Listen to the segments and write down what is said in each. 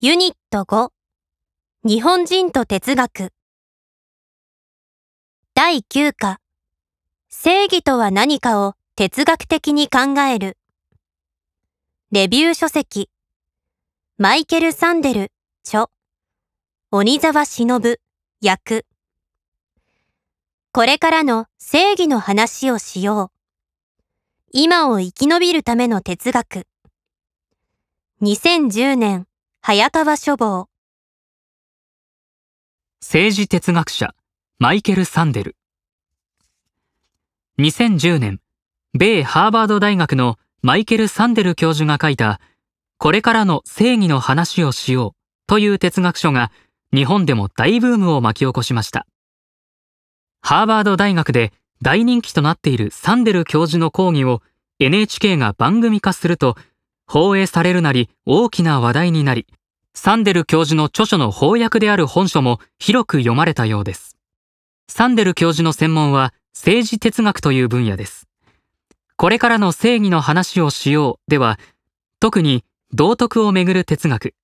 ユニット5日本人と哲学。第9課。正義とは何かを哲学的に考える。レビュー書籍。マイケル・サンデル。著。鬼沢忍。役。これからの正義の話をしよう。今を生き延びるための哲学。2010年。早川書房。政治哲学者マイケル・サンデル。2010年米ハーバード大学のマイケル・サンデル教授が書いたこれからの正義の話をしようという哲学書が日本でも大ブームを巻き起こしました。ハーバード大学で大人気となっているサンデル教授の講義を NHK が番組化すると放映されるなり大きな話題になりサンデル教授の著書の翻訳である本書も広く読まれたようです。サンデル教授の専門は政治哲学という分野です。これからの正義の話をしようでは、特に道徳をめぐる哲学、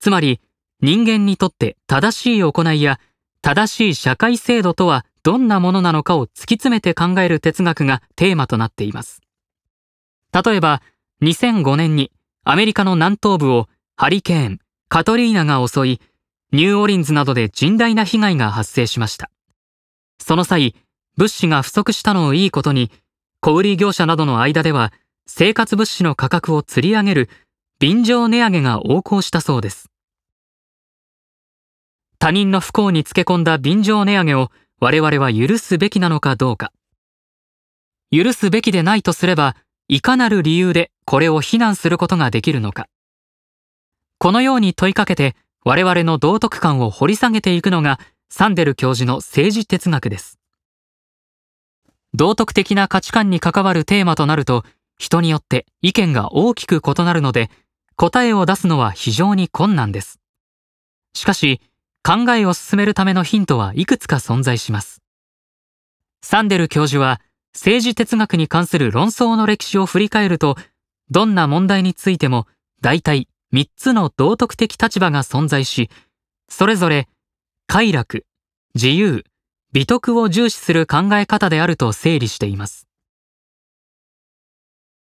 つまり人間にとって正しい行いや正しい社会制度とはどんなものなのかを突き詰めて考える哲学がテーマとなっています。例えば、2005年にアメリカの南東部をハリケーン、カトリーナが襲い、ニューオリンズなどで甚大な被害が発生しました。その際、物資が不足したのをいいことに、小売業者などの間では、生活物資の価格を吊り上げる便乗値上げが横行したそうです。他人の不幸につけ込んだ便乗値上げを我々は許すべきなのかどうか。許すべきでないとすれば、いかなる理由でこれを非難することができるのか。このように問いかけて我々の道徳観を掘り下げていくのがサンデル教授の政治哲学です。道徳的な価値観に関わるテーマとなると人によって意見が大きく異なるので答えを出すのは非常に困難です。しかし考えを進めるためのヒントはいくつか存在します。サンデル教授は政治哲学に関する論争の歴史を振り返るとどんな問題についても大体3つの道徳的立場が存在し、それぞれ快楽、自由、美徳を重視する考え方であると整理しています。